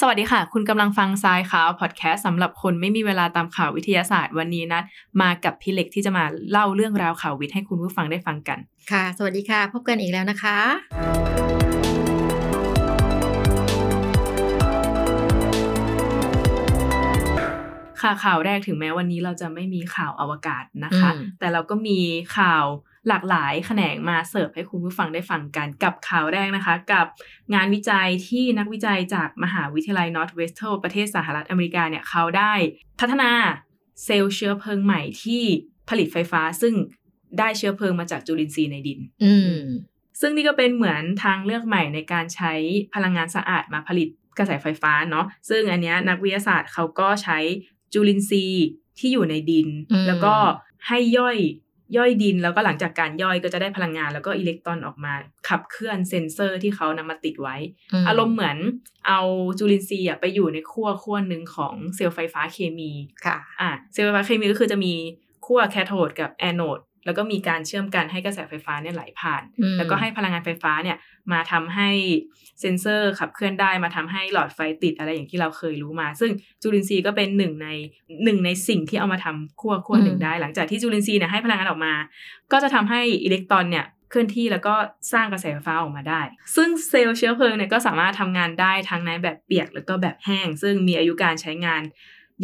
สวัสดีค่ะ คุณกำลังฟังทรายข่าวพอดแคสต์สำหรับคนไม่มีเวลาตามข่าววิทยาศาสตร์วันนี้นะ มากับพี่เล็กที่จะมาเล่าเรื่องราวข่าววิทย์ให้คุณผู้ฟังได้ฟังกัน ค่ะ สวัสดีค่ะ พบกันอีกแล้วนะคะ ค่ะข่าวแรกถึงแม้วันนี้เราจะไม่มีข่าวอวกาศนะคะอืมแต่เราก็มีข่าว หลากหลายแขนงมาเสิร์ฟให้คุณผู้ฟังได้ฟังกันกับข่าวแรกนะคะ กับงานวิจัยที่นักวิจัยจากมหาวิทยาลัย Northwestern ประเทศสหรัฐอเมริกาเนี่ยเขาได้พัฒนาเซลล์เชื้อเพลิงใหม่ที่ผลิตไฟฟ้าซึ่งได้เชื้อเพลิงมาจากจุลินทรีย์ในดิน อืมซึ่งนี่ก็เป็นเหมือนทางเลือกใหม่ในการใช้พลังงานสะอาดมาผลิตกระแสไฟฟ้าเนาะซึ่งอันเนี้ยนักวิทยาศาสตร์เขาก็ใช้จุลินทรีย์ที่อยู่ในดินอืมแล้วก็ให้ย่อย ย่อยดินแล้วก็หลังจากการย่อยก็จะได้พลังงานแล้วก็อิเล็กตรอนออกมา ขับเคลื่อนเซ็นเซอร์ที่เขานำมาติดไว้ อารมณ์เหมือนเอาจุลินทรีย์อะไปอยู่ในขั้วขั้วหนึ่งของเซลล์ไฟฟ้าเคมีค่ะอะเซลล์ไฟฟ้าเคมีก็คือจะมีขั้วแคโทดกับแอโนดแล้วก็มีการเชื่อมกันให้กระแสไฟฟ้าเนี่ยไหลผ่านอืมแล้วก็ให้พลังงานไฟฟ้าเนี่ย มาทำให้เซ็นเซอร์ขับเคลื่อนได้มาทำให้หลอดไฟติดอะไรอย่างที่เราเคยรู้มา ซึ่งจุลินทรีย์ก็เป็นหนึ่งในหนึ่งในสิ่งที่เอามาทำขั้วขั้วหนึ่งได้ หลังจากที่จุลินทรีย์เนี่ยให้พลังงานออกมา ก็จะทำให้อิเล็กตรอนเนี่ยเคลื่อนที่แล้วก็สร้างกระแสไฟฟ้าออกมาได้ ซึ่งเซลล์เชื้อเพลิงเนี่ยก็สามารถทำงานได้ทั้งในแบบเปียกแล้วก็แบบแห้ง ซึ่งมีอายุการใช้งาน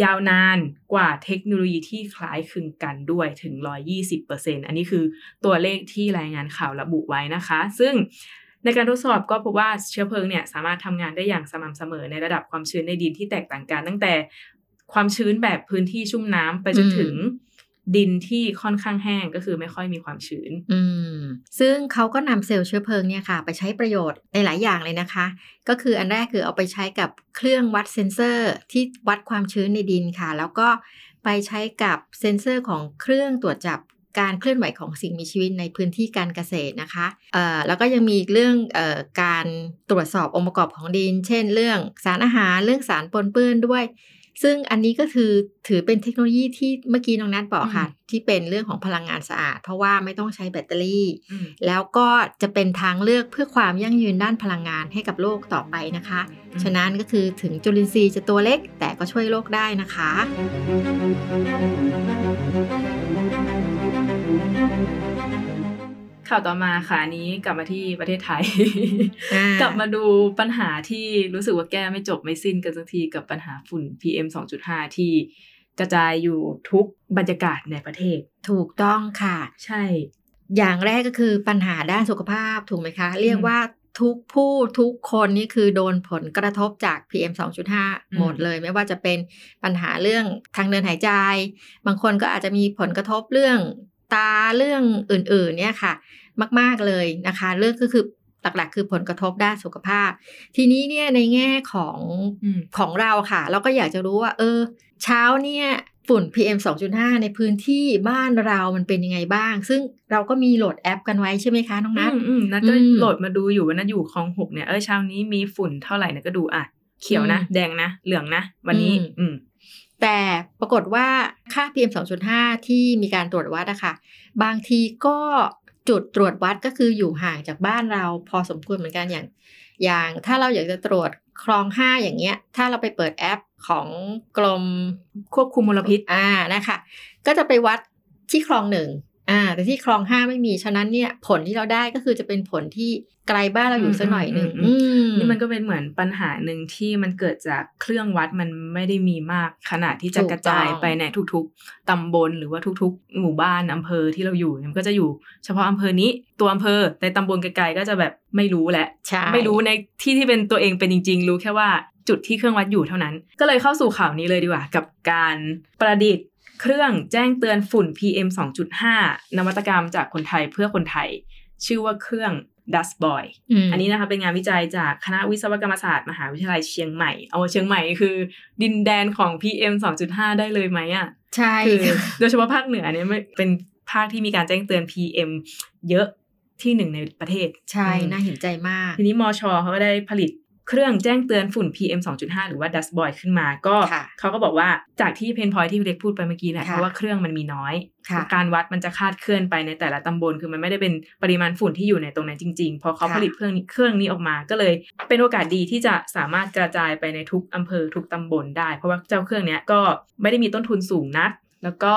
ยาวนานกว่าเทคโนโลยีที่คล้ายคลึงกันด้วยถึง 120%อันนี้คือตัวเลขที่รายงานข่าวระบุไว้นะคะ ซึ่ง ในการทดสอบก็พบว่าเชื้อเพลิงเนี่ยสามารถทำงานได้อย่างสม่ำเสมอในระดับความชื้นในดินที่แตกต่างกันตั้งแต่ความชื้นแบบพื้นที่ชุ่มน้ำไปจนถึงดินที่ค่อนข้างแห้งก็คือไม่ค่อยมีความชื้น อืม ซึ่งเขาก็นำเซลล์เชื้อเพลิงเนี่ยค่ะ ไปใช้ประโยชน์ในหลายอย่างเลยนะคะ ก็คืออันแรกคือเอาไปใช้กับเครื่องวัดเซ็นเซอร์ ที่วัดความชื้นในดินค่ะ แล้วก็ไปใช้กับเซ็นเซอร์ของเครื่องตรวจจับ การเคลื่อนไหวของสิ่งมีชีวิตในพื้นที่การเกษตรนะคะเอ่อแล้วก็ยังมีเรื่องเอ่อการตรวจสอบองค์ประกอบของดิน เช่น เรื่องสารอาหารเรื่องสารปนเปื้อนด้วย ซึ่งอันนี้ก็คือถือเป็นเทคโนโลยีที่เมื่อกี้น้องนัทบอกค่ะ ที่เป็นเรื่องของพลังงานสะอาด เพราะว่าไม่ต้องใช้แบตเตอรี่อืมแล้วก็จะเป็นทางเลือกเพื่อความยั่งยืนด้านพลังงานให้กับโลกต่อไปนะคะอืมฉะนั้นก็คือถึงจุลินทรีย์จะตัวเล็ก แต่ก็ช่วยโลกได้นะคะ ข่าวต่อมาค่ะอันนี้กลับมาที่ประเทศไทยอ่ากลับมาดูปัญหาที่รู้สึกว่าแก้ไม่จบไม่สิ้นกันสักทีกับปัญหาฝุ่น PM 2.5 ที่กระจายอยู่ทุกบรรยากาศในประเทศ ถูกต้องค่ะ ใช่ อย่างแรกก็คือปัญหาด้านสุขภาพถูกไหมคะ เรียกว่าทุกผู้ทุกคนนี่คือโดนผลกระทบจาก PM 2.5 หมดเลย ไม่ว่าจะเป็นปัญหาเรื่องทางเดินหายใจ บางคนก็อาจจะมีผลกระทบเรื่อง ตาเรื่องอื่นๆ เนี่ยค่ะ มาก ๆเลยนะคะ เรื่องก็คือหลักๆ คือผลกระทบด้านสุขภาพ ทีนี้เนี่ยในแง่ของอืมของเราค่ะ เราก็อยากจะรู้ว่า เออ เช้าเนี่ยฝุ่น PM 2.5 ในพื้นที่บ้านเรามันเป็นยังไงบ้าง ซึ่งเราก็มีโหลดแอปกันไว้ใช่ไหมคะ น้องนัทอืมอืมนัดก็อืมโหลดมาดูอยู่ว่านัดอยู่คลองหกเนี่ยเออเช้านี้มีฝุ่นเท่าไหร่นะก็ดูอะ เขียวนะอืมแดงนะ เหลืองนะ วันนี้ อืมอืม แต่ปรากฏว่าค่า PM 2.5 ที่มีการตรวจวัดอะค่ะ บางทีก็จุดตรวจวัดก็คืออยู่ห่างจากบ้านเราพอสมควรเหมือนกันอย่าง อย่างถ้าเราอยากจะตรวจคลองห้าอย่างเงี้ย ถ้าเราไปเปิดแอปของกรมควบคุมมลพิษอ่านะคะ ก็จะไปวัดที่คลองหนึ่ง อ่า แต่ที่คลองห้าไม่มีฉะนั้นเนี่ย ผลที่เราได้ก็คือจะเป็นผลที่ไกลบ้านเราอยู่สักหน่อยหนึ่งอือืมนี่มันก็เป็นเหมือนปัญหาหนึ่งที่มันเกิดจากเครื่องวัดมันไม่ได้มีมากขนาดที่จะถูกกระจายต้องไปในทุกๆตำบลหรือว่าทุกๆ หมู่บ้านอำเภอที่เราอยู่มันก็จะอยู่ เฉพาะอำเภอนี้ตัวอำเภอในตำบลไกลๆก็จะแบบไม่รู้แหละใช่ไม่รู้ในที่ที่เป็นตัวเองเป็นจริง ๆ รู้แค่ว่าจุดที่เครื่องวัดอยู่เท่านั้น ก็เลยเข้าสู่ข่าวนี้เลยดีกว่า กับการประดิษฐ์ เครื่องแจ้งเตือนฝุ่น PM 2.5 นวัตกรรมจากคนไทยเพื่อคนไทย ชื่อว่าเครื่อง Dust Boy มอันนี้นะคะเป็นงานวิจัยจากคณะวิศวกรรมศาสตร์มหาวิทยาลัยเชียงใหม่ เอาเชียงใหม่คือ ดินแดนของ PM 2.5 ได้เลยไหมอะ ใช่ คือค่ะโดยเฉพาะภาคเหนือเนี่ยไม่เป็นภาคที่มีการแจ้งเตือน PM เยอะที่หนึ่งในประเทศ ใช่อืมน่าเห็นใจมาก ทีนี้มอชอเขาก็ได้ผลิต เครื่องแจ้งเตือนฝุ่น PM 2.5 หรือว่า dust boy ขึ้นมา ก็ค่ะเขาก็บอกว่าจากที่เพนพอยที่พี่เล็กพูดไปเมื่อกี้แหละค่ะเพราะว่าเครื่องมันมีน้อยค่ะการวัดมันจะคาดเคลื่อนไปในแต่ละตำบล คือมันไม่ได้เป็นปริมาณฝุ่นที่อยู่ในตรงนั้นจริงๆ พอเขาค่ะผลิตเครื่องนี้เครื่องนี้ออกมาก็เลย เป็นโอกาสดีที่จะสามารถกระจายไปในทุกอำเภอทุกตำบลได้ เพราะว่าเจ้าเครื่องเนี้ยก็ไม่ได้มีต้นทุนสูงนักแล้วก็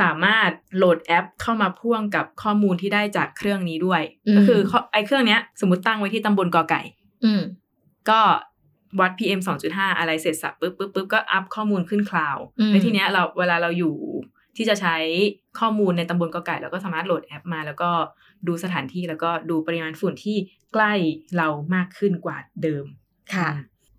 สามารถโหลดแอปเข้ามาพ่วงกับข้อมูลที่ได้จากเครื่องนี้ด้วยอืมก็คือข้อไอ้เครื่องเนี้ยสมมติตั้งไว้ที่ตำบลกอไก่อืม ก็วัด PM 2.5 อะไรเสร็จสรรพปุ๊บปุ๊บปุ๊บก็ up ข้อมูลขึ้น cloud อืมแล้วทีเนี้ยเราเวลาเราอยู่ที่จะใช้ข้อมูลในตำบลกอไก่เราก็สามารถโหลดแอปมา แล้วก็ดูสถานที่แล้วก็ดูปริมาณฝุ่นที่ใกล้เรามากขึ้นกว่าเดิมค่ะ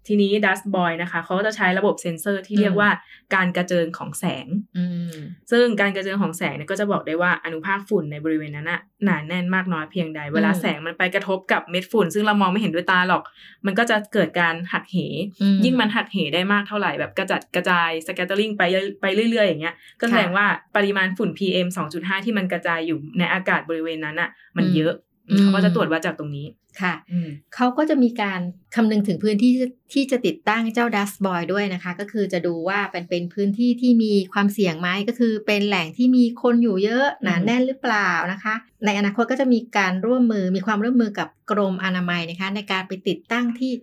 ทีนี้ Dust Boy นะคะเขาก็จะใช้ระบบเซ็นเซอร์ที่อืมเรียกว่าการกระเจิงของแสงอืมซึ่งการกระเจิงของแสงเนี่ยก็จะบอกได้ว่าอนุภาคฝุ่นในบริเวณนั้นน่ะหนาแน่นมากน้อยเพียงใด เวลาอืมแสงมันไปกระทบกับเม็ดฝุ่น ซึ่งเรามองไม่เห็นด้วยตาหรอก มันก็จะเกิดการหักเหอืมยิ่งมันหักเหได้มากเท่าไหร่แบบกระจัดกระจาย scattering ไปไปเรื่อยๆอย่างเงี้ยก็แสดงค่ะว่าปริมาณฝุ่น PM 2.5 ที่มันกระจายอยู่ในอากาศบริเวณนั้นอะมันอืมเยอะอืม เขาก็จะตรวจวัดจากตรงนี้ค่ะอืมเขาก็จะมีการคำนึงถึงพื้นที่ที่จะติดตั้งเจ้า Dust Boy ด้วยนะคะ ก็คือจะดูว่าเป็นเป็นพื้นที่ที่มีความเสี่ยงไหมก็คือเป็นแหล่งที่มีคนอยู่เยอะหนาแน่นหรือเปล่านะคะ ในอนาคตก็จะมีการร่วมมือมีความร่วมมือกับกรมอนามัยนะคะ ในการไปติดตั้งที่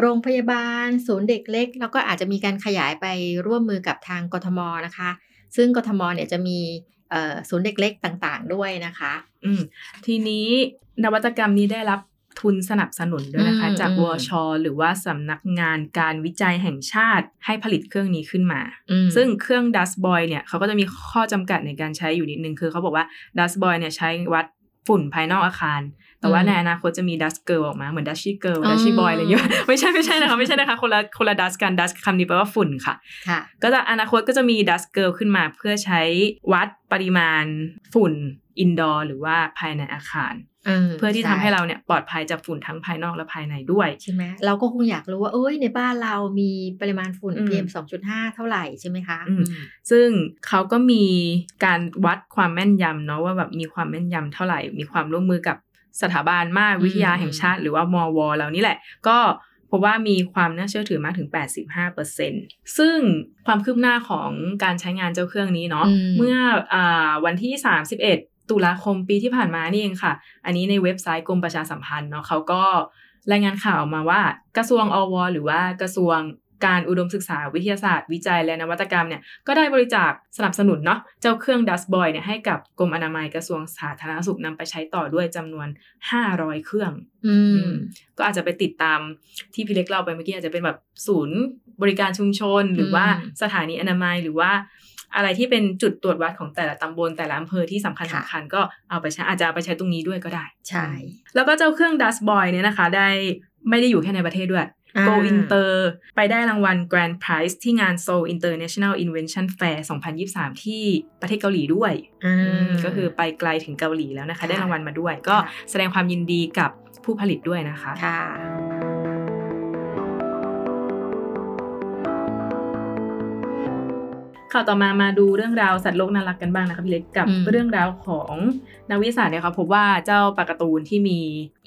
โรงพยาบาล ศูนย์เด็กเล็ก แล้วก็อาจจะมีการขยายไปร่วมมือกับทางกทมนะคะ ซึ่งกทมเนี่ยจะมีเอ่อศูนย์เด็กเล็กต่างๆ ด้วยนะคะ อืมทีนี้ นวัตกรรมนี้ได้รับทุนสนับสนุนด้วยนะคะอืมจากอืมวช หรือว่าสำนักงานการวิจัยแห่งชาติให้ผลิตเครื่องนี้ขึ้นมาอืมซึ่งเครื่อง Dust Boy เนี่ยเขาก็จะมีข้อจำกัดในการใช้อยู่นิดนึง คือเขาบอกว่า Dust Boy เนี่ยใช้วัดฝุ่นภายนอกอาคาร แต่ว่าอืมในอนาคตจะมี Dust Girl ออกมา เหมือน Dusty Girl อ๋อ Dusty Boy อะไรอย่างเงี้ยไม่ใช่ไม่ใช่นะคะ ไม่ใช่นะคะ คนละคนละ Dust กัน Dust คำนี้แปลว่าฝุ่นค่ะค่ะก็จะอนาคตก็จะมี Dust Girl ขึ้นมาเพื่อใช้วัดปริมาณฝุ่น indoor หรือว่าภายในอาคาร เพื่อที่ทำให้เราเนี่ยปลอดภัยจากฝุ่นทั้งภายนอกและภายในด้วยใช่ไหมเราก็คงอยากรู้ว่าเอ้ยในบ้านเรามีปริมาณฝุ่นอืม PM 2.5 เท่าไหร่ใช่ไหมคะอืมซึ่งเขาก็มีการวัดความแม่นยำเนาะว่าแบบมีความแม่นยำเท่าไหร่ มีความร่วมมือกับสถาบันมาตรวิทยาแห่งชาติ หรือว่ามอเรานี่แหละ ก็พบว่ามีความน่าเชื่อถือมากถึง 85%ซึ่งความคืบหน้าของการใช้งานเจ้าเครื่องนี้เนาะอืมเมื่ออาวันที่ 31 ตุลาคมปีที่ผ่านมานี่เองค่ะ อันนี้ในเว็บไซต์กรมประชาสัมพันธ์เนาะเขาก็รายงานข่าวออกมาว่ากระทรวงอว หรือว่ากระทรวงการอุดมศึกษาวิทยาศาสตร์ วิจัยและนวัตกรรมเนี่ยก็ได้บริจาคสนับสนุนเนาะเจ้าเครื่อง Dust Boy เนี่ยให้กับกรมอนามัยกระทรวงสาธารณสุขนำไปใช้ต่อด้วยจำนวน 500 เครื่อง อืมก็อาจจะไปติดตามที่พี่เล็กเล่าไปเมื่อกี้อาจจะเป็นแบบศูนย์บริการชุมชน หรือว่าอืมสถานีอนามัยหรือว่า อะไรที่เป็นจุดตรวจวัดของแต่ละตำบลแต่ละอำเภอที่สำคัญค่ะสำคัญก็เอาไปใช้อาจจะเอาไปใช้ตรงนี้ด้วยก็ได้ ใช่ แล้วก็เจ้าเครื่อง Dust Boy เนี่ยนะคะ ได้ไม่ได้อยู่แค่ในประเทศด้วยอ่า Go Inter ไปได้รางวัล Grand Prize ที่งาน Seoul International Invention Fair 2023 ที่ประเทศเกาหลีด้วยอ่าอืมก็คือไปไกลถึงเกาหลีแล้วนะคะค่ะได้รางวัลมาด้วย ก็ค่ะแสดงความยินดีกับผู้ผลิตด้วยนะคะ ข่าวต่อมามาดูเรื่องราวสัตว์โลกน่ารักกันบ้างนะคะพี่เล็กกับอืมเรื่องราวของนักวิทยาศาสตร์เนี่ยค่ะพบว่าเจ้าปลาการ์ตูนที่มี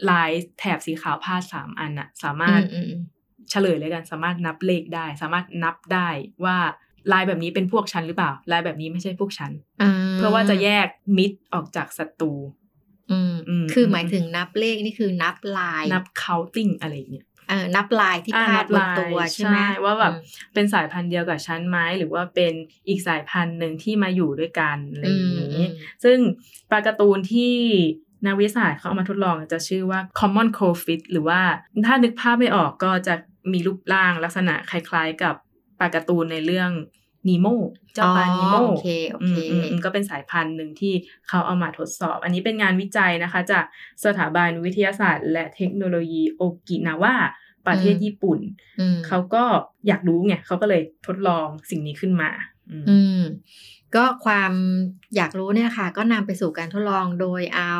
ลายแถบสีขาวพาดสามอันน่ะสามารถอืมอืมเฉลยเลยกันสามารถนับเลขได้ สามารถนับได้ว่าลายแบบนี้เป็นพวกฉันหรือเปล่า ลายแบบนี้ไม่ใช่พวกฉันอ่าเพื่อว่าจะแยกมิตรออกจากศัตรูอืมอืมคือหมายถึงนับเลขนี่คือนับลาย นับ counting อะไรอย่างเงี้ย เออนับลายที่อ่าพานัดบบนลายตัวใช่ไหมว่าแบบอืมเป็นสายพันธุ์เดียวกับฉันไหมหรือว่าเป็นอีกสายพันธุ์หนึ่งที่มาอยู่ด้วยกันอะไรอย่างนี้ ซึ่งปลาการ์ตูนที่นักวิทยาศาสตร์เขาเอามาทดลองจะชื่อว่า common crowfish หรือว่าถ้านึกภาพไม่ออกก็จะมีรูปร่างลักษณะคล้ายๆกับปลาการ์ตูนในเรื่อง นีโมเจ้าปลานีโมอ๋อโอเคโออืเคมอืมอืมก็เป็นสายพันธุ์หนึ่งที่เขาเอามาทดสอบ อันนี้เป็นงานวิจัยนะคะ จากสถาบันวิทยาศาสตร์ และเทคโนโลยีโอกินาวาประเทศอืมญี่ปุ่นอืมเขาก็อยากรู้ไงเขาก็เลยทดลองสิ่งนี้ขึ้นมา อืมอืมก็ความอยากรู้เนี่ยค่ะ ก็นำไปสู่การทดลองโดยเอา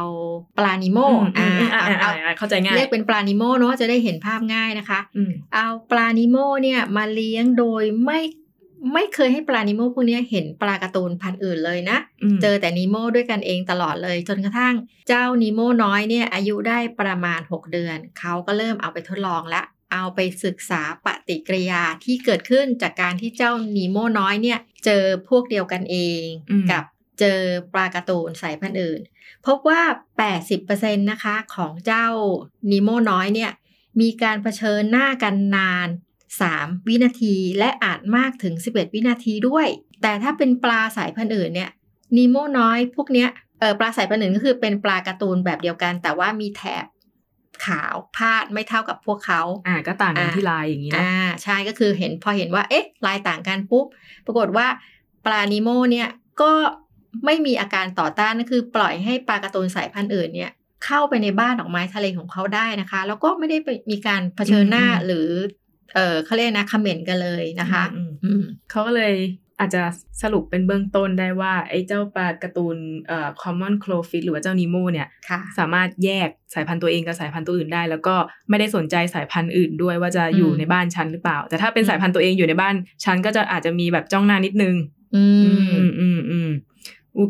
ปลานิโมอืมอืมอ่าอ่าเอาอ่าอ่าเข้าใจง่ายเรียกเป็นปลานิโมเนาะจะได้เห็นภาพง่ายนะคะอืมเอาปลานิโมเนี่ยมาเลี้ยงโดยไม่ ไม่เคยให้ปลานิโมพวกเนี้ยเห็นปลาการ์ตูนพันธุ์อื่นเลยนะอืมเจอแต่นิโมด้วยกันเองตลอดเลย จนกระทั่งเจ้านิโมน้อยเนี่ยอายุได้ประมาณ 6 เดือน เขาก็เริ่มเอาไปทดลองและ เอาไปศึกษาปฏิกิริยาที่เกิดขึ้นจากการที่เจ้านีโมน้อยเนี่ยเจอพวกเดียวกันเองอืมกับเจอปลาการ์ตูนสายพันธุ์อื่น พบว่า 80%นะคะของเจ้านีโมน้อยเนี่ยมีการเผชิญหน้ากันนาน 3 วินาทีและอาจมากถึง 11 วินาทีด้วย แต่ถ้าเป็นปลาสายพันธุ์อื่นเนี่ยนีโมน้อยพวกเนี้ยเออปลาสายพันธุ์อื่นก็คือเป็นปลาการ์ตูนแบบเดียวกัน แต่ว่ามีแถบขาวพาดไม่เท่ากับพวกเขา อ่าก็ต่างกันอ่าที่ลายอย่างนี้เนาะอ่าใช่ก็คือเห็นพอเห็นว่าเอ๊ะลายต่างกันปุ๊บปรากฏว่าปลานิโมเนี่ยก็ไม่มีอาการต่อต้านก็คือปล่อยให้ปลาการ์ตูนสายพันธุ์อื่นเนี่ยเข้าไปในบ้านดอกไม้ทะเลของเขาได้นะคะ แล้วก็ไม่ได้ไปมีการเผชิญหน้าอืมหรือ เออเขาเรียกนะคอมเมนต์กันเลยนะคะอืมอืมเขาก็เลยอาจจะสรุปเป็นเบื้องต้นได้ว่า ไอ้เจ้าปลาการ์ตูนเอ่อ common crowfish หรือว่าเจ้านีโมเนี่ยค่ะสามารถแยกสายพันธุ์ตัวเองกับสายพันธุ์ตัวอื่นได้ แล้วก็ไม่ได้สนใจสายพันธุ์อื่นด้วยว่าจะอยู่อืมในบ้านฉันหรือเปล่า แต่ถ้าเป็นอืมสายพันธุ์ตัวเองอยู่ในบ้านฉันก็จะอาจจะมีแบบจ้องหน้านิดนึง อือืมมอืมอืมอู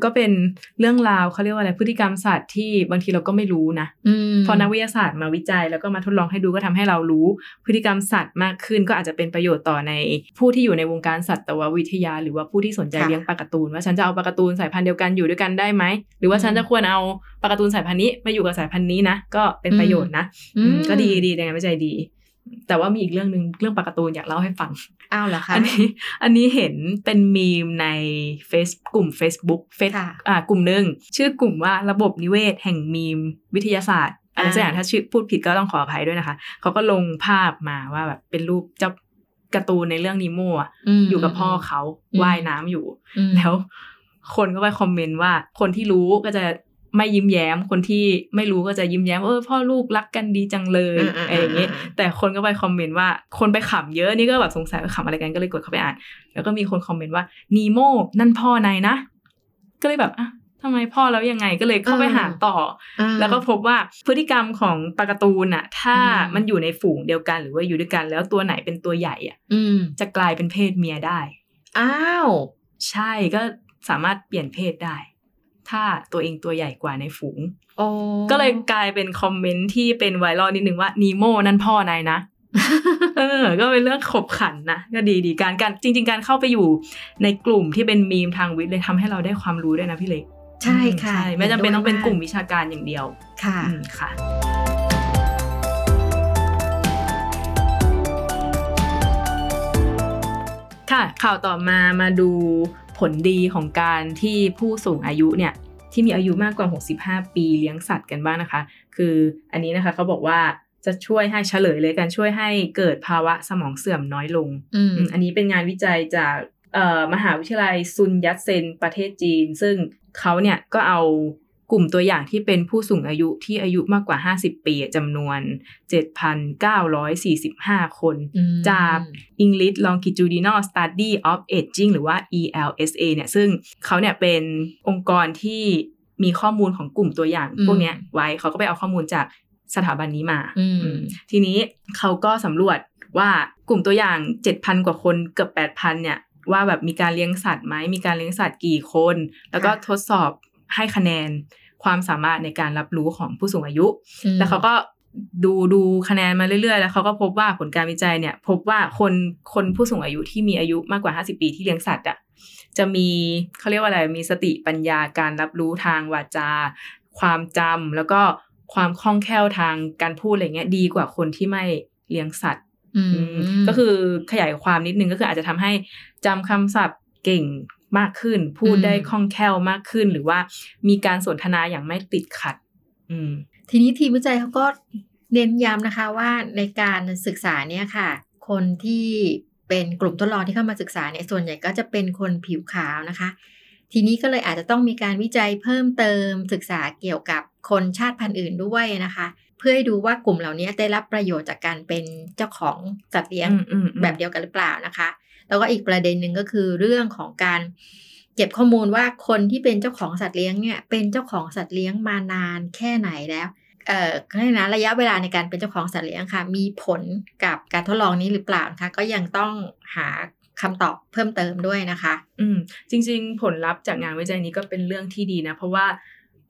ก็เป็นเรื่องราวเขาเรียกว่าอะไรพฤติกรรมสัตว์ที่บางทีเราก็ไม่รู้นะอืมพอนักวิทยาศาสตร์มาวิจัยแล้วก็มาทดลองให้ดูก็ทำให้เรารู้ พฤติกรรมสัตว์มากขึ้นก็อาจจะเป็นประโยชน์ต่อในผู้ที่อยู่ในวงการสัตววิทยา หรือว่าผู้ที่สนใจค่ะเลี้ยงปลาการ์ตูนว่าฉันจะเอาปลาการ์ตูนสายพันธุ์เดียวกันอยู่ด้วยกันได้ไหมหรือว่าฉันจะควรเอาปลาการ์ตูนสายพันธุ์นี้มาอยู่กับสายพันธุ์นี้นะก็เป็นประโยชน์นะอือืมมก็ดีดีในงานวิจัยดี แต่ว่ามีอีกเรื่องหนึ่งเรื่องปลาการ์ตูนอยากเล่าให้ฟัง อ้าวเหรอคะ อันนี้อันนี้เห็นเป็นมีมในเฟซกลุ่ม Facebook เฟซค่ะอ่ากลุ่มหนึ่งชื่อกลุ่มว่าระบบนิเวศแห่งมีมวิทยาศาสตร์อะไรสักอย่างถ้าชื่อพูดผิดก็ต้องขออภัยด้วยนะคะ เขาก็ลงภาพมาว่าแบบเป็นรูปเจ้าการ์ตูนในเรื่องนีโมอะมอยู่กับพ่อเขาอืมว่ายน้ำอยู่อืมแล้วคนก็ไปคอมเมนต์ว่าคนที่รู้ก็จะ ไม่ยิ้มแย้ม คนที่ไม่รู้ก็จะยิ้มแย้มเออพ่อลูกรักกันดีจังเลยอ่าๆๆๆอะไรอย่างเงี้ยแต่คนก็ไปคอมเมนต์ว่าคนไปขำเยอะนี่ก็แบบสงสัยว่าขำอะไรกันก็เลยกดเข้าไปอ่าน แล้วก็มีคนคอมเมนต์ว่านีโมนั่นพ่อนายนะ ก็เลยแบบอะทำไมพ่อแล้วยังไงก็เลยเข้าไปหาต่ออ่าแล้วก็พบว่าพฤติกรรมของปลาการ์ตูนอะถ้าอืมมันอยู่ในฝูงเดียวกันหรือว่าอยู่ด้วยกันแล้วตัวไหนเป็นตัวใหญ่อะอืมจะกลายเป็นเพศเมียได้ อ้าว ใช่ก็สามารถเปลี่ยนเพศได้ ถ้าตัวเองตัวใหญ่กว่าในฝูงโอ้ก็เลยกลายเป็นคอมเมนต์ที่เป็นไวรัลนิดนึงว่านีโมนั่นพ่อนายนะเออ ก็เป็นเรื่องขบขันนะ ก็ดีดีการการจริง ๆ การเข้าไปอยู่ในกลุ่มที่เป็นมีมทางวิทย์เลยทำให้เราได้ความรู้ด้วยนะพี่เล็ก ใช่ค่ะใช่ไม่จำเป็นต้องเป็นกลุ่มห็วิชาการอย่างเดียวด้วยค่ะอืมค่ะ ค่ะ ข่าวต่อมามาดูผลดีของการที่ผู้สูงอายุเนี่ย ที่มีอายุมากกว่า 65 ปีเลี้ยงสัตว์กันบ้างนะคะ คืออันนี้นะคะเขาบอกว่าจะช่วยให้เฉลยเลยการช่วยให้เกิดภาวะสมองเสื่อมน้อยลงอืมอืมอันนี้เป็นงานวิจัยจากเอ่อมหาวิทยาลัยซุนยัตเซนประเทศจีน ซึ่งเขาเนี่ยก็เอา กลุ่มตัวอย่างที่เป็นผู้สูงอายุที่อายุมากกว่า 50 ปีจำนวน 7,945 คนอืมจาก English Longitudinal Study of Aging หรือว่า ELSA เนี่ยซึ่งเขาเนี่ยเป็นองค์กรที่มีข้อมูลของกลุ่มตัวอย่างอืมพวกเนี้ยไว้เขาก็ไปเอาข้อมูลจากสถาบันนี้มาอืมอืมทีนี้เขาก็สำรวจว่ากลุ่มตัวอย่าง 7,000 กว่าคนเกือบ 8,000 เนี่ยว่าแบบมีการเลี้ยงสัตว์ไหมมีการเลี้ยงสัตว์กี่คน แล้วก็ค่ะทดสอบ ให้คะแนนความสามารถในการรับรู้ของผู้สูงอายุอืมแล้วเขาก็ดูดูคะแนนมาเรื่อยๆ แล้วเขาก็พบว่าผลการวิจัยเนี่ย พบว่าคนคนผู้สูงอายุที่มีอายุมากกว่า 50 ปีที่เลี้ยงสัตว์อะจะมีเขาเรียกว่าอะไรมีสติปัญญาการรับรู้ทางวาจา ความจำแล้วก็ความคล่องแคล่วทางการพูดอะไรเงี้ยดีกว่าคนที่ไม่เลี้ยงสัตว์อืมอืมก็คือขยายความนิดนึงก็คืออาจจะทำให้จำคำศัพท์เก่ง มากขึ้น พูดอืมได้คล่องแคล่วมากขึ้น หรือว่ามีการสนทนาอย่างไม่ติดขัด อืม ทีนี้ทีมวิจัยเขาก็เน้นย้ำนะคะว่าในการศึกษาเนี่ยค่ะ คนที่เป็นกลุ่มทดลองที่เข้ามาศึกษาเนี่ยส่วนใหญ่ก็จะเป็นคนผิวขาวนะคะ ทีนี้ก็เลยอาจจะต้องมีการวิจัยเพิ่มเติมศึกษาเกี่ยวกับคนชาติพันธุ์อื่นด้วยนะคะ เพื่อให้ดูว่ากลุ่มเหล่านี้ได้รับประโยชน์จากการเป็นเจ้าของสัตว์เลี้ยงอืมอืมอืมแบบเดียวกันหรือเปล่านะคะ แล้วก็อีกประเด็นหนึ่งก็คือเรื่องของการเก็บข้อมูลว่าคนที่เป็นเจ้าของสัตว์เลี้ยงเนี่ยเป็นเจ้าของสัตว์เลี้ยงมานานแค่ไหนแล้วเอ่อก็เลยนะระยะเวลาในการเป็นเจ้าของสัตว์เลี้ยงค่ะ มีผลกับการทดลองนี้หรือเปล่านะคะก็ยังต้องหาคำตอบเพิ่มเติมด้วยนะคะ อืม จริง ๆ ผลลัพธ์จากงานวิจัยนี้ก็เป็นเรื่องที่ดีนะ เพราะว่า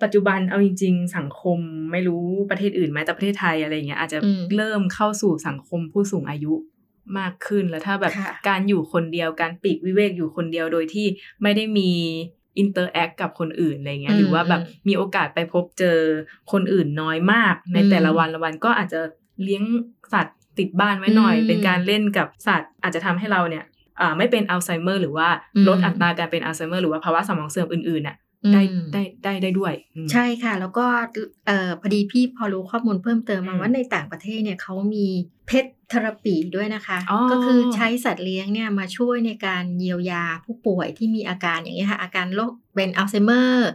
ปัจจุบันเอาจริง ๆ สังคมไม่รู้ประเทศอื่นไหมแต่ประเทศไทยอะไรเงี้ยอาจจะอืมเริ่มเข้าสู่สังคมผู้สูงอายุ มากขึ้นแล้วถ้าแบบค่ะการอยู่คนเดียวการปลีกวิเวกอยู่คนเดียวโดยที่ไม่ได้มี interact กับคนอื่นอะไรเงี้ยหรือว่าแบบมีโอกาสไปพบเจอคนอื่นน้อยมาก ในแต่ละวันละวันก็อาจจะเลี้ยงสัตว์ติดบ้านไว้หน่อยอืมเป็นการเล่นกับสัตว์ อาจจะทำให้เราเนี่ยอ่าไม่เป็นอัลไซเมอร์หรือว่าอืมลดอัตราการเป็นอัลไซเมอร์หรือว่าภาวะสมองเสื่อมอื่นๆน่ะ ได้อืมได้ได้ได้ด้วยอืมใช่ค่ะ แล้วก็เอ่อพอดีพี่พอรู้ข้อมูลเพิ่มเติมมาอืมว่าในต่างประเทศเนี่ยเขามีเพชเทอราปีด้วยนะคะอ๋อก็คือใช้สัตว์เลี้ยงเนี่ยมาช่วยในการเยียวยาผู้ป่วยที่มีอาการอย่างนี้ยค่ะ อาการโรคเป็นอัลไซเมอร์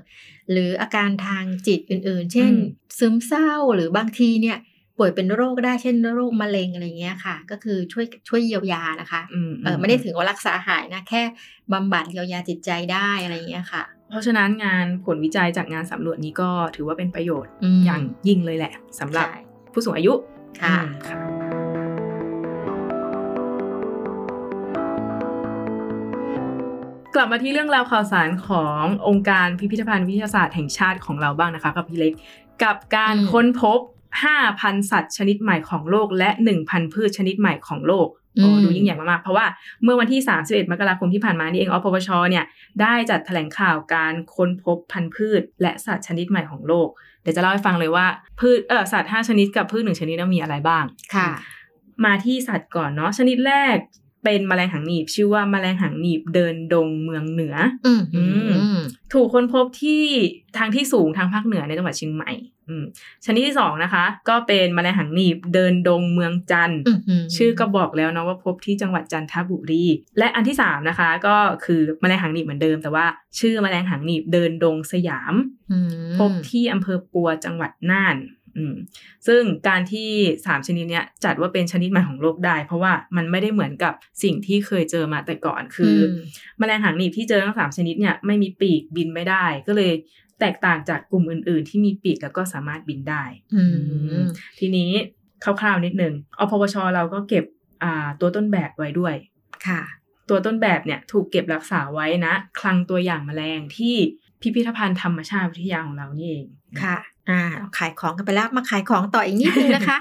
หรืออาการทางจิตอื่นๆ เช่น ซึมเศร้าหรือบางทีเนี่ยป่วยเป็นโรคได้เช่นโรคมะเร็งอะไรอย่างเงี้ยค่ะ ก็คือช่วยช่วยเยียวยานะคะอืมเออไม่ได้ถึงว่ารักษาหายนะ แค่บำบัดเยียวยาจิตใจได้อะไรอย่างเงี้ยค่ะ เพราะฉะนั้นงานผลวิจัยจากงานสำรวจนี้ก็ถือว่าเป็นประโยชน์มอย่างยิ่งเลยแหละสำหรับใช่ผู้สูงอายุค่ะอืมค่ะกลับมาที่เรื่องราวข่าวสารขององค์การพิพิธภัณฑ์วิทยาศาสตร์แห่งชาติของเราบ้างนะคะกับพี่เล็กกับการอืมค้นพบ 5,000 สัตว์ชนิดใหม่ของโลกและ 1,000 พืชชนิดใหม่ของโลกโอ้ ดูยิ่งใหญ่มากๆ เพราะว่าเมื่อวันที่ 31 มกราคมที่ผ่านมานี่เองอปปชเนี่ยได้จัดแถลงข่าวการค้นพบพันธุ์พืช และสัตว์ชนิดใหม่ของโลก เดี๋ยวจะเล่าให้ฟังเลยว่าพืชเออสัตว์ 5 ชนิดกับพืชหนึ่งชนิดนั้นมีอะไรบ้างค่ะ มาที่สัตว์ก่อนเนาะชนิดแรก เป็นแมลงหางหนีบชื่อว่าแมลงหางหนีบเดินดงเมืองเหนืออืมอืมอืมถูกค้นพบที่ทางที่สูงทางภาคเหนือในจังหวัดเชียงใหม่อืมชนิดที่สองนะคะ ก็เป็นแมลงหางหนีบเดินดงเมืองจันทร์มชื่อก็บอกแล้วเนาะว่าพบที่จังหวัดจันทบุรี และอันที่สามนะคะ ก็คือแมลงหางหนีบเหมือนเดิม แต่ว่าชื่อแมลงหางหนีบเดินดงสยามอืมพบที่อำเภอปัวจังหวัดน่านอืม ซึ่งการที่สามชนิดเนี้ยจัดว่าเป็นชนิดใหม่ของโลกได้ เพราะว่ามันไม่ได้เหมือนกับสิ่งที่เคยเจอมาแต่ก่อนคืออมแมลงหางหนีบที่เจอทั้งสามชนิดเนี่ยไม่มีปีกบินไม่ได้ก็เลยแตกต่างจากกลุ่มอื่น ๆ ที่มีปีกแล้วก็สามารถบินได้อืมทีนี้คร่าวๆนิดนึงอพวชเราก็เก็บอ่าตัวต้นแบบไว้ด้วยค่ะ ตัวต้นแบบเนี่ยถูกเก็บรักษาไว้นะ คลังตัวอย่างแมลงที่พิพิธภัณฑ์ธรรมชาติวิทยาของเรานี่เองค่ะ อ่าขายของกันไปแล้วมาขายของต่ออีกนิดนึงนะคะ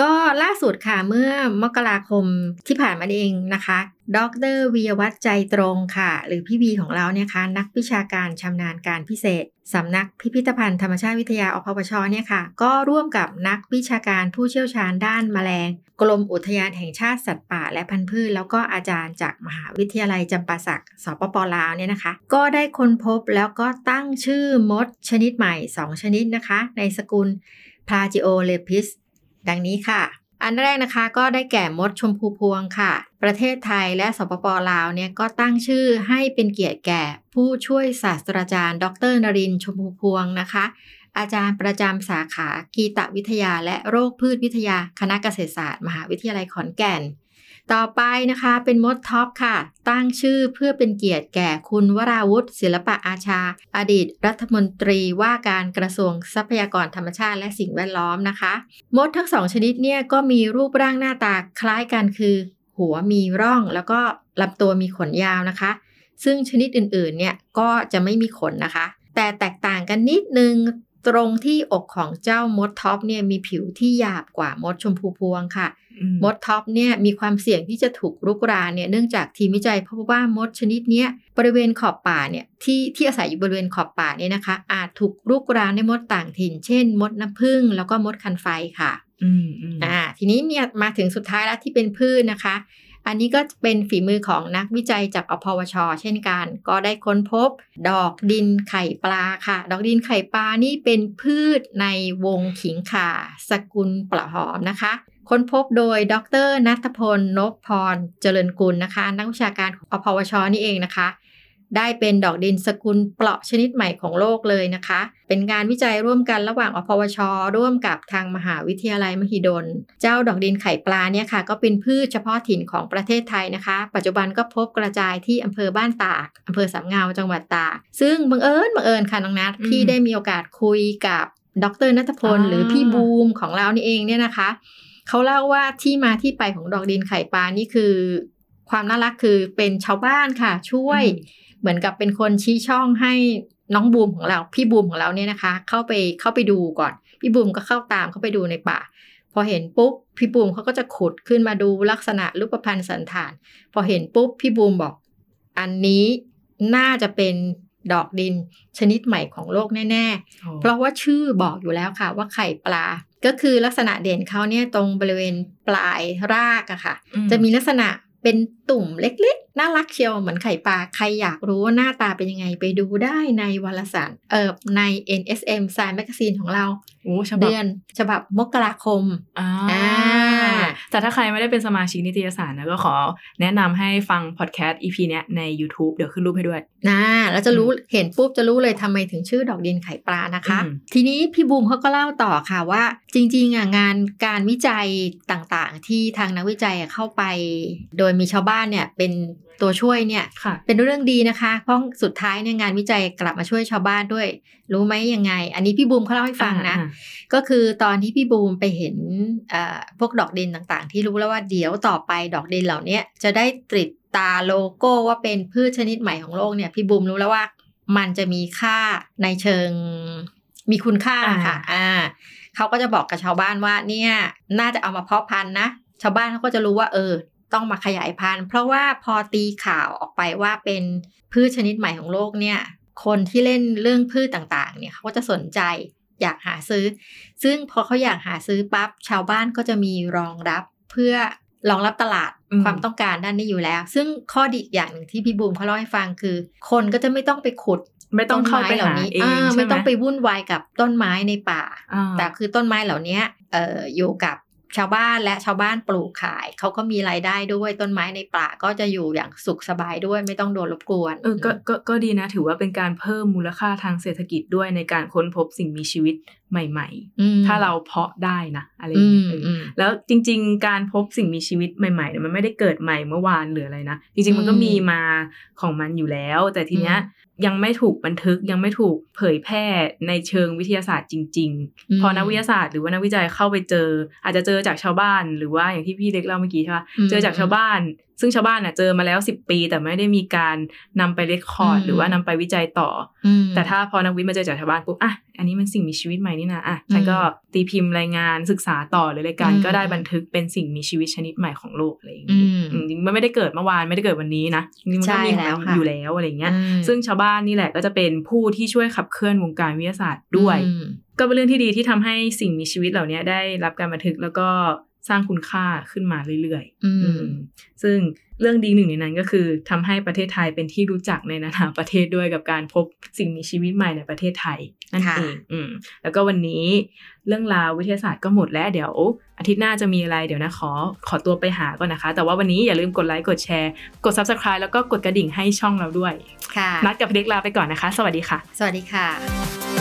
ก็ล่าสุดค่ะเมื่อมกราคมที่ผ่านมาเองนะคะ ดรวียวัฒน์ใจตรงค่ะ หรือพี่บีของเราเนี่ยค่ะนักวิชาการชำนาญการพิเศษสำนักพิพิธภัณฑ์ธรรมชาติวิทยาอพปชเนี่ยค่ะ ก็ร่วมกับนักวิชาการผู้เชี่ยวชาญด้านแมลง กรมอุทยานแห่งชาติสัตว์ป่าและพันธุ์พืช แล้วก็อาจารย์จากมหาวิทยาลัยจำปาสักสปปลาวเนี่ยนะคะ ก็ได้ค้นพบแล้วก็ตั้งชื่อมดชนิดใหม่ 2 ชนิดนะคะ ในสกุล p l a g i o l e p i s ดังนี้ค่ะ อันแรกนะคะก็ได้แก่มดชมพูพวงค่ะ ประเทศไทยและสปปลาวเนี่ยก็ตั้งชื่อให้เป็นเกียรติแก่ ผู้ช่วยศาสตราจารย์ ดรนรินทร์ชมพูพวงนะคะ อาจารย์ประจำสาขากีตวิทยาและโรคพืชวิทยาคณะเกษตรศาสตร์ มหาวิทยาลัยขอนแก่น ต่อไปนะคะเป็นมดท็อปค่ะ ตั้งชื่อเพื่อเป็นเกียรติแก่คุณวราวุฒิศิลปะอาชา อดีตรัฐมนตรีว่าการกระทรวงทรัพยากรธรรมชาติและสิ่งแวดล้อมนะคะ มดทั้งสองชนิดเนี่ยก็มีรูปร่างหน้าตาคล้ายกันคือ หัวมีร่องแล้วก็ลำตัวมีขนยาวนะคะ ซึ่งชนิดอื่นๆเนี่ยก็จะไม่มีขนนะคะ แต่แตกต่างกันนิดนึง ตรงที่อกของเจ้ามดท็อปเนี่ยมีผิวที่หยาบกว่ามดชมพูพวงค่ะอืมมดท็อปเนี่ยมีความเสี่ยงที่จะถูกรุกรานเนี่ยเนื่องจากทีมวิจัยพบว่ามดชนิดเนี้ยบริเวณขอบป่าเนี่ยที่ที่อาศัยอยู่บริเวณขอบป่าเนี่ยนะคะ อาจถูกรุกรานด้วยมดต่างถิ่น เช่น มดน้ำผึ้งแล้วก็มดคันไฟค่ะอืมอืมอ่าทีนี้มีมาถึงสุดท้ายแล้วที่เป็นพืชนะคะ อันนี้ก็เป็นฝีมือของนักวิจัยจากอพวช เช่นกัน ก็ได้ค้นพบ ดอกดินไข่ปลาค่ะ ดอกดินไข่ปลานี่เป็นพืชในวงขิงข่า สกุลปลาหอมนะคะค้นพบโดยดรนัทพลนพพรเจริญกุลนะคะ นักวิชาการของอพวชนี่เองนะคะ ได้เป็นดอกดินสกุลเปราะชนิดใหม่ของโลกเลยนะคะ เป็นงานวิจัยร่วมกันระหว่างอพวช ร่วมกับทางมหาวิทยาลัยมหิดล เจ้าดอกดินไข่ปลาเนี่ยค่ะ ก็เป็นพืชเฉพาะถิ่นของประเทศไทยนะคะ ปัจจุบันก็พบกระจายที่อำเภอบ้านตากอำเภอสามเงาจังหวัดตาก ซึ่งบังเอิญบังเอิญค่ะน้องนัทพี่ได้มีโอกาสคุยกับดรนัทพล หรือพี่บูมของเรานี่เองเนี่ยนะคะเขาเล่าว่าที่มาที่ไปของดอกดินไข่ปลานี่คือ ความน่ารักคือเป็นชาวบ้านค่ะ ช่วย เหมือนกับเป็นคนชี้ช่องให้น้องบูมของเรา พี่บูมของเราเนี่ยนะคะ เข้าไปเข้าไปดูก่อน พี่บูมก็เข้าตามเข้าไปดูในป่า พอเห็นปุ๊บพี่บูมเขาก็จะขุดขึ้นมาดูลักษณะรูปพรรณสันฐาน พอเห็นปุ๊บพี่บูมบอก อันนี้น่าจะเป็นดอกดินชนิดใหม่ของโลกแน่ๆ เพราะว่าชื่อบอกอยู่แล้วค่ะ ว่าไข่ปลา ก็คือลักษณะเด่นเขาเนี่ยตรงบริเวณปลายรากอะค่ะอืมจะมีลักษณะเป็นตุ่มเล็กๆ น่ารักเชียวเหมือนไข่ปลา ใครอยากรู้ว่าหน้าตาเป็นยังไงไปดูได้ในวารสารเอ่อใน NSM Science Magazine ของเราโอ้ฉบับเดือนฉบับมกราคมอ่าอ่าแต่ถ้าใครไม่ได้เป็นสมาชิกนิตยสารนะก็ขอแนะนำให้ฟังพอดแคสต์ EP เนี้ยใน YouTube เดี๋ยวขึ้นรูปให้ด้วยนะแล้วจะรู้เห็นปุ๊บจะรู้เลยทำไมถึงชื่อดอกดินไข่ปลานะคะอืมทีนี้พี่บูมเขาก็เล่าต่อค่ะว่า จริงๆอะงานการวิจัยต่างๆ ที่ทางนักวิจัยอะเข้าไป โดยมีชาวบ้านเนี่ยเป็นตัวช่วยเนี่ยค่ะเป็นเรื่องดีนะคะ เพราะสุดท้ายเนี่ยงานวิจัยกลับมาช่วยชาวบ้านด้วย รู้ไหมยังไง อันนี้พี่บูมเขาเล่าให้ฟังนะอ่าก็คือตอนที่พี่บูมไปเห็นเอ่อพวกดอกดินต่างๆ ที่รู้แล้วว่าเดี๋ยวต่อไปดอกดินเหล่าเนี้ยจะได้ติดตาโลโก้ว่าเป็นพืชชนิดใหม่ของโลกเนี่ยพี่บูมรู้แล้วว่ามันจะมีค่าในเชิงมีคุณค่าค่ะ อ่า เขาก็จะบอกกับชาวบ้านว่าเนี่ย น่าจะเอามาเพาะพันธุ์นะ ชาวบ้านเขาก็จะรู้ว่าเออ ต้องมาขยายพันธุ์ เพราะว่าพอตีข่าวออกไปว่าเป็นพืชชนิดใหม่ของโลกเนี่ย คนที่เล่นเรื่องพืชต่างๆ เนี่ยเขาก็จะสนใจอยากหาซื้อ ซึ่งพอเขาอยากหาซื้อปั๊บชาวบ้านก็จะมีรองรับเพื่อรองรับตลาดอืมความต้องการด้านนี้อยู่แล้ว ซึ่งข้อดีอีกอย่างหนึ่งที่พี่บูมเขาเล่าให้ฟังคือ คนก็จะไม่ต้องไปขุดไม่ต้องเข้าไปต้นม้เหล่หาเองาใช่ไม่ไหมต้องไปวุ่นวายกับต้นไม้ในป่าอ่าแต่คือต้นไม้เหล่านี้เอ่ออยู่กับ ชาวบ้านและชาวบ้านปลูกขาย เขาก็มีรายได้ด้วยต้นไม้ในป่าก็จะอยู่อย่างสุขสบายด้วยไม่ต้องโดนรบกวนเออก็ก็ก็ดีนะ ถือว่าเป็นการเพิ่มมูลค่าทางเศรษฐกิจด้วยในการค้นพบสิ่งมีชีวิต ใหม่อืมๆถ้าเราเพาะได้นะอะไรอย่างอืเงี้มยเออออืมแล้วจริง ๆ การพบสิ่งมีชีวิตใหม่ๆเนี่ยมันไม่ได้เกิดใหม่เมื่อวานหรืออะไรนะจริง ๆ มันก็อืมมีมาของมันอยู่แล้ว แต่ทีเนี้ยอืมยังไม่ถูกบันทึกยังไม่ถูกเผยแพร่ในเชิงวิทยาศาสตร์จริงอืมๆพอนักวิทยาศาสตร์หรือว่านักวิจัยเข้าไปเจอ อาจจะเจอจากชาวบ้าน หรือว่าอย่างที่พี่เล็กเล่าเมื่อกี้ใช่ปะอืมเจอจากชาวบ้าน ซึ่งชาวบ้านอะเจอมาแล้ว10ปี แต่ไม่ได้มีการนำไปเรคคอร์ดอืมหรือว่านำไปวิจัยต่ออืมแต่ถ้าพอนักวิทย์มาเจอจากชาวบ้านปุ๊บอะอันนี้มันสิ่งมีชีวิตใหม่นี่นะอะฉันก็ตีพิมพ์รายงานศึกษาต่อเลยรายการอืมก็ได้บันทึกเป็นสิ่งมีชีวิตชนิดใหม่ของโลกอะไรอย่างอืนี้มอืมจริงๆมันไม่ได้เกิดเมื่อวานไม่ได้เกิดวันนี้นะจริงๆมันก็มีใช่ของแล้วมันค่ะอยู่แล้วอะไรอย่างเงี้ยอืมซึ่งชาวบ้านนี่แหละก็จะเป็นผู้ที่ช่วยขับเคลื่อนวงการวิทยาศาสตร์ด้วยอืมก็เป็นเรื่องที่ดีที่ทำให้สิ่งมีชีวิตเหล่านี้ได้รับการบันทึกแล้วก็ สร้างคุณค่าขึ้นมาเรื่อยๆอืมอืมซึ่งเรื่องดีหนึ่งในนั้นก็คือทำให้ประเทศไทยเป็นที่รู้จักในนานาประเทศด้วยกับการพบสิ่งมีชีวิตใหม่ในประเทศไทยนั่นค่ะเองอืมแล้วก็วันนี้เรื่องราววิทยาศาสตร์ก็หมดแล้วเดี๋ยว อาทิตย์หน้าจะมีอะไรเดี๋ยวนะขอขอตัวไปหาก่อนนะคะ แต่ว่าวันนี้อย่าลืมกดไลค์กดแชร์ กด subscribe แล้วก็กดกระดิ่งให้ช่องเราด้วยค่ะนัดกับพี่เล็กลาไปก่อนนะคะ สวัสดีค่ะ สวัสดีค่ะ